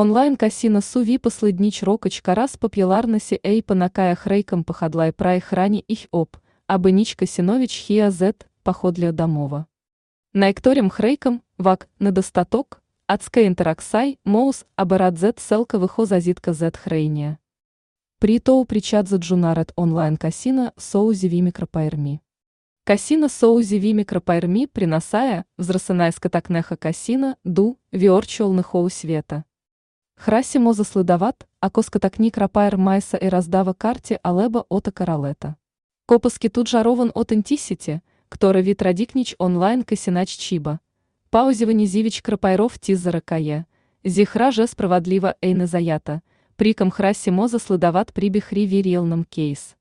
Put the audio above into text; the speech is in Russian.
Онлайн-касіно Суві послідніч рокочка раз популярності ей понакая хрейкам похадлай прай храні їх оп, аби ніч касінович хія зет походля домова. Найкторім хрейкам, вак, недостаток, адская интераксай, моус, аберат зет селка вихоза зітка зет хрейния. Притоу причат за джунарет онлайн-касіно соузіві мікропайрмі. Касіно соузіві мікропайрмі приносая, взрасанай скатакнеха касіно, ду, віорчуалнихоу света. Храсімо заслидават, а коскатакні крапайр майса і раздава карті алеба ота каралета. Копоски тут жарован отентісіті, который вид радикнич онлайн касінач чіба. Паузівані зівіч крапайров тізера кає. Зіхра же справедливо ейне заята. Приком храсімо заслидават прибіг рівірілном кейс.